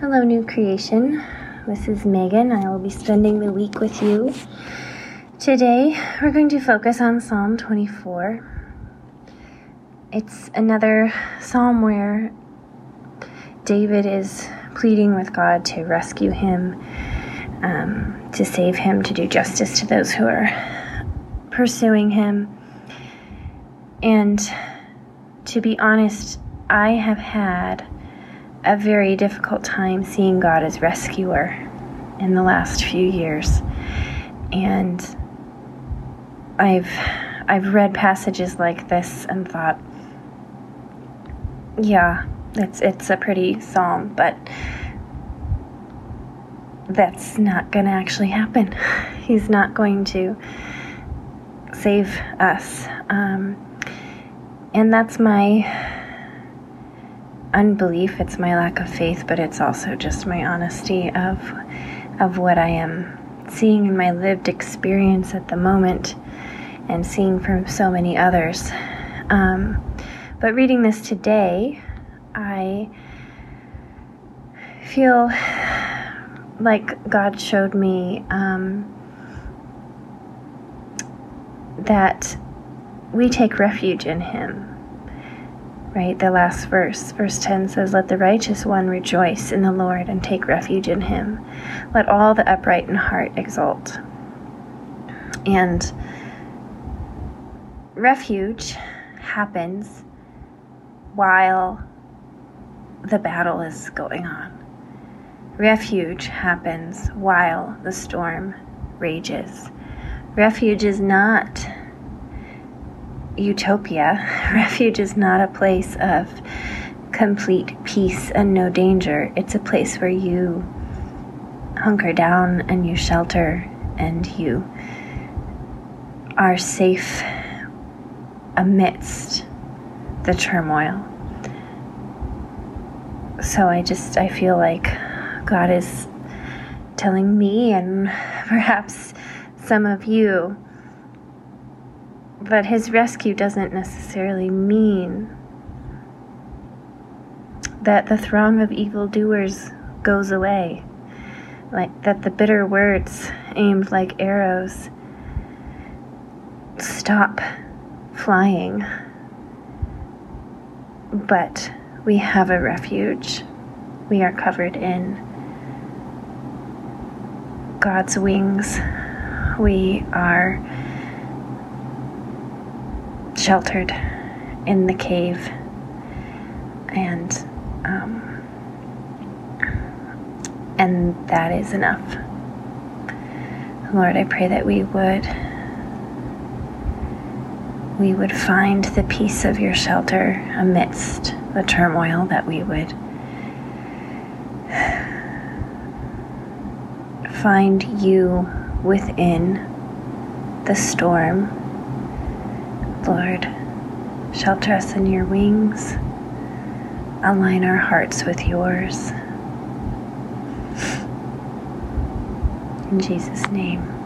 Hello, new creation. This is Megan. I will be spending the week with you. Today, we're going to focus on Psalm 24. It's another psalm where David is pleading with God to rescue him, um, to save him, to do justice to those who are pursuing him. And to be honest, I have had a very difficult time seeing God as rescuer in the last few years. And I've I've read passages like this and thought, yeah, it's it's a pretty psalm, but that's not going to actually happen. He's not going to save us. Um, and that's my unbelief, it's my lack of faith, but it's also just my honesty of of what I am seeing in my lived experience at the moment and seeing from so many others. Um, but reading this today, I feel like God showed me um, that we take refuge in Him right? The last verse, verse 10 says, Let the righteous one rejoice in the Lord and take refuge in him. Let all the upright in heart exult. And refuge happens while the battle is going on. Refuge happens while the storm rages. Refuge is not utopia. Refuge is not a place of complete peace and no danger. It's a place where you hunker down and you shelter and you are safe amidst the turmoil. So I just I feel like God is telling me and perhaps some of you but his rescue doesn't necessarily mean that the throng of evildoers goes away, like that the bitter words aimed like arrows stop flying. But we have a refuge. We are covered in God's wings. We are sheltered in the cave. And, um, and that is enough. Lord, I pray that we would we would find the peace of your shelter amidst the turmoil that we would find you within the storm Lord. Shelter us in your wings. Align our hearts with yours. In Jesus' name.